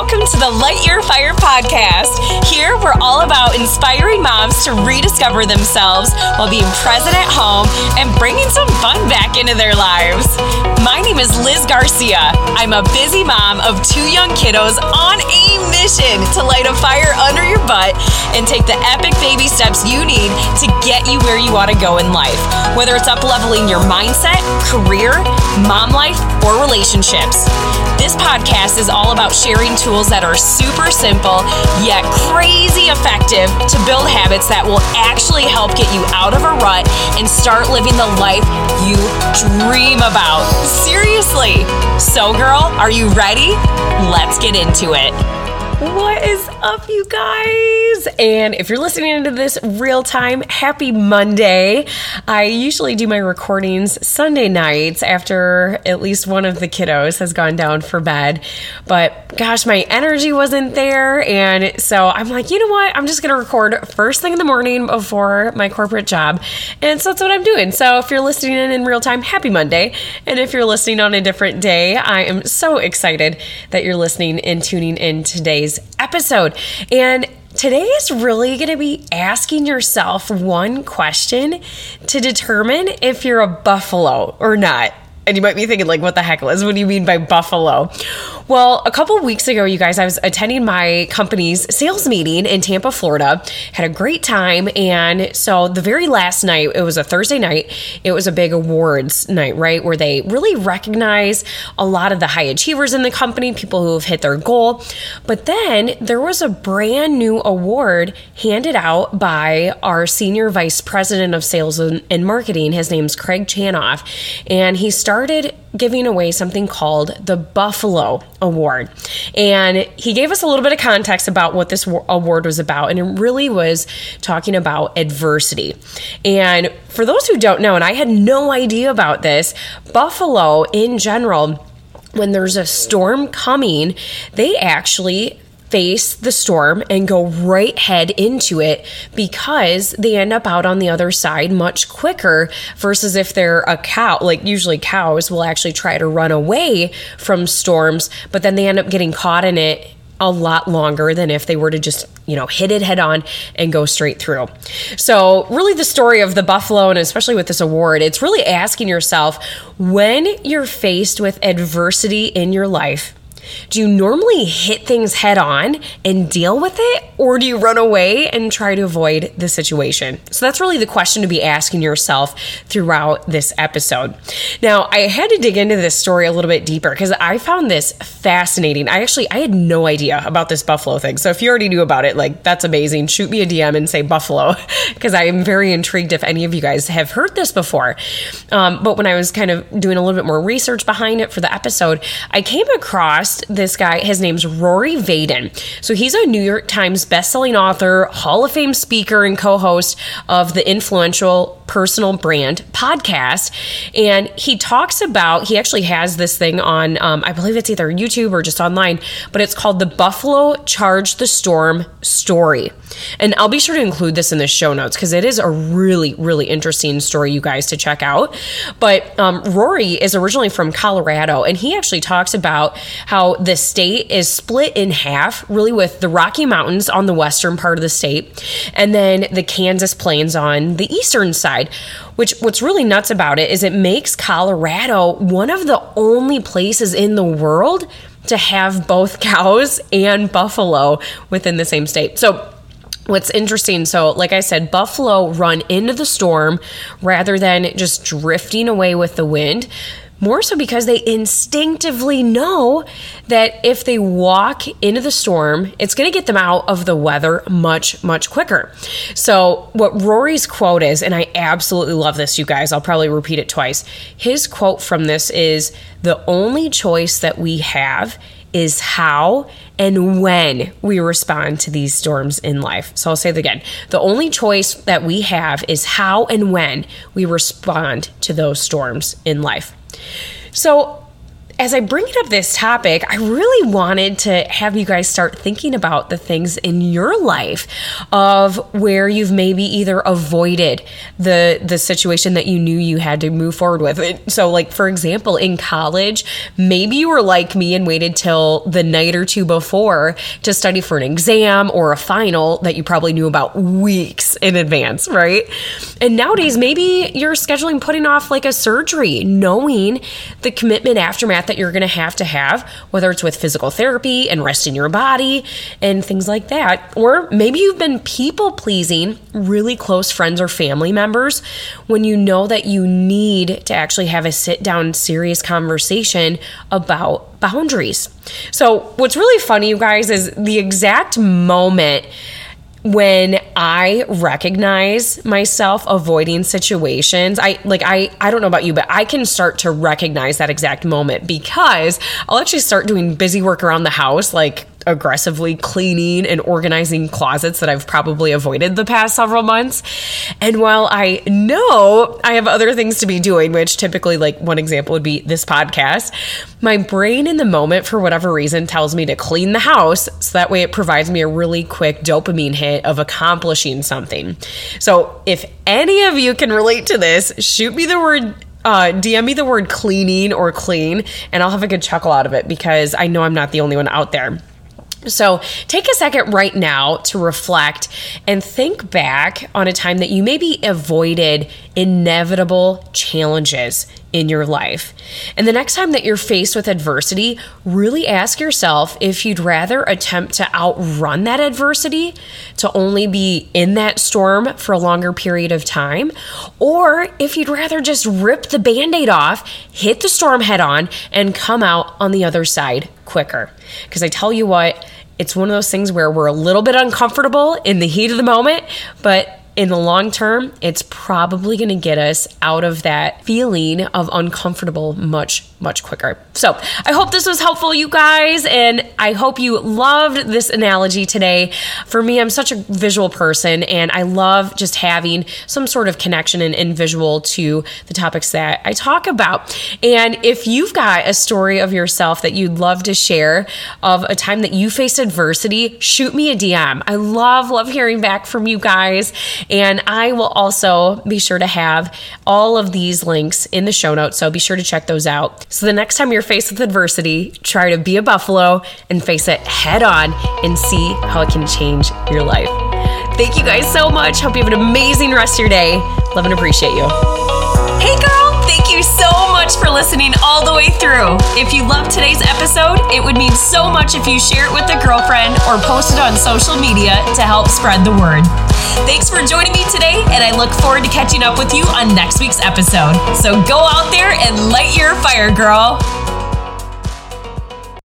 welcome to the Light Your Fire podcast. Here, we're all about inspiring moms to rediscover themselves while being present at home and bringing some fun back into their lives. My name is Liz Garcia. I'm a busy mom of two young kiddos on a mission to light a fire under your butt and take the epic baby steps you need to get you where you want to go in life, whether it's up leveling your mindset, career, mom life, or relationships. This podcast is all about sharing tools that are super simple yet crazy effective to build habits that will actually help get you out of a rut and start living the life you dream about. Seriously. So, girl, are you ready? Let's get into it. What is up, you guys? And if you're listening into this real time, happy Monday. I usually do my recordings Sunday nights after at least one of the kiddos has gone down for bed. But gosh, my energy wasn't there. And so I'm like, you know what? I'm just going to record first thing in the morning before my corporate job. And so that's what I'm doing. So if you're listening in in real time, happy Monday. And if you're listening on a different day, I am so excited that you're listening and tuning in today's today's episode. And today is really going to be asking yourself one question to determine if you're a buffalo or not. And you might be thinking, like, what the heck, Liz? What do you mean by buffalo? Well, a couple weeks ago, you guys, I was attending my company's sales meeting in Tampa, Florida. Had a great time. And so the very last night, it was a Thursday night, it was a big awards night, right? Where they really recognize a lot of the high achievers in the company, people who have hit their goal. But then there was a brand new award handed out by our senior vice president of sales and marketing. His name's Craig Chanoff. And he started giving away something called the Buffalo Award. And he gave us a little bit of context about what this award was about. And it really was talking about adversity. And for those who don't know, and I had no idea about this, Buffalo in general when there's a storm coming, they actually face the storm and go right head into it because they end up out on the other side much quicker versus if they're a cow like usually cows will actually try to run away from storms but then they end up getting caught in it a lot longer than if they were to just, you know, hit it head on and go straight through. So, really, the story of the Buffalo, and especially with this award, it's really asking yourself when you're faced with adversity in your life, do you normally hit things head on and deal with it, or do you run away and try to avoid the situation? So that's really the question to be asking yourself throughout this episode. Now, I had to dig into this story a little bit deeper because I found this fascinating. I actually I had no idea about this buffalo thing. So if you already knew about it, like that's amazing. Shoot me a DM and say buffalo because I am very intrigued if any of you guys have heard this before. Um, but when I was kind of doing a little bit more research behind it for the episode, I came across this guy. His name's Rory Vaden. So he's a New York Times bestselling author, Hall of Fame speaker, and co host of the influential personal brand podcast. And he talks about, he actually has this thing on, um, I believe it's either YouTube or just online, but it's called the Buffalo Charge the Storm story. And I'll be sure to include this in the show notes because it is a really, really interesting story, you guys, to check out. But um, Rory is originally from Colorado, and he actually talks about how the state is split in half, really, with the Rocky Mountains on the western part of the state, and then the Kansas Plains on the eastern side. Which, what's really nuts about it is it makes Colorado one of the only places in the world to have both cows and buffalo within the same state. So, what's interesting so like i said buffalo run into the storm rather than just drifting away with the wind more so because they instinctively know that if they walk into the storm, it's going to get them out of the weather much, much quicker. So, what Rory's quote is, and I absolutely love this, you guys, I'll probably repeat it twice. His quote from this is The only choice that we have is how and when we respond to these storms in life. So I'll say it again. The only choice that we have is how and when we respond to those storms in life. So as I bring it up this topic, I really wanted to have you guys start thinking about the things in your life of where you've maybe either avoided the the situation that you knew you had to move forward with. So like for example, in college, maybe you were like me and waited till the night or two before to study for an exam or a final that you probably knew about weeks in advance, right? And nowadays maybe you're scheduling putting off like a surgery, knowing the commitment aftermath that you're going to have to have, whether it's with physical therapy and resting your body and things like that. Or maybe you've been people pleasing really close friends or family members when you know that you need to actually have a sit down, serious conversation about boundaries. So, what's really funny, you guys, is the exact moment when I recognize myself avoiding situations, I like I I don't know about you, but I can start to recognize that exact moment because I'll actually start doing busy work around the house like aggressively cleaning and organizing closets that I've probably avoided the past several months. And while I know I have other things to be doing, which typically, like one example would be this podcast, my brain in the moment, for whatever reason, tells me to clean the house. So that way it provides me a really quick dopamine hit of accomplishing something. So if any of you can relate to this, shoot me the word uh, DM me the word cleaning or clean, and I'll have a good chuckle out of it because I know I'm not the only one out there. So take a second right now to reflect and think back on a time that you maybe avoided inevitable challenges in your life. And the next time that you're faced with adversity, really ask yourself if you'd rather attempt to outrun that adversity, to only be in that storm for a longer period of time, or if you'd rather just rip the band aid off, hit the storm head on, and come out on the other side quicker. Because I tell you what, it's one of those things where we're a little bit uncomfortable in the heat of the moment, but in the long term, it's probably going to get us out of that feeling of uncomfortable much, much quicker. So I hope this was helpful, you guys, and I hope you loved this analogy today. For me, I'm such a visual person, and I love just having some sort of connection and, and visual to the topics that I talk about. And if you've got a story of yourself that you'd love to share of a time that you faced adversity, shoot me a DM. I love, love hearing back from you guys. And I will also be sure to have all of these links in the show notes. So be sure to check those out. So the next time you're faced with adversity, try to be a buffalo and face it head on and see how it can change your life. Thank you guys so much. Hope you have an amazing rest of your day. Love and appreciate you. Hey, girl. Thank you so much for listening all the way through. If you loved today's episode, it would mean so much if you share it with a girlfriend or post it on social media to help spread the word. Thanks for joining me today, and I look forward to catching up with you on next week's episode. So go out there and light your fire, girl.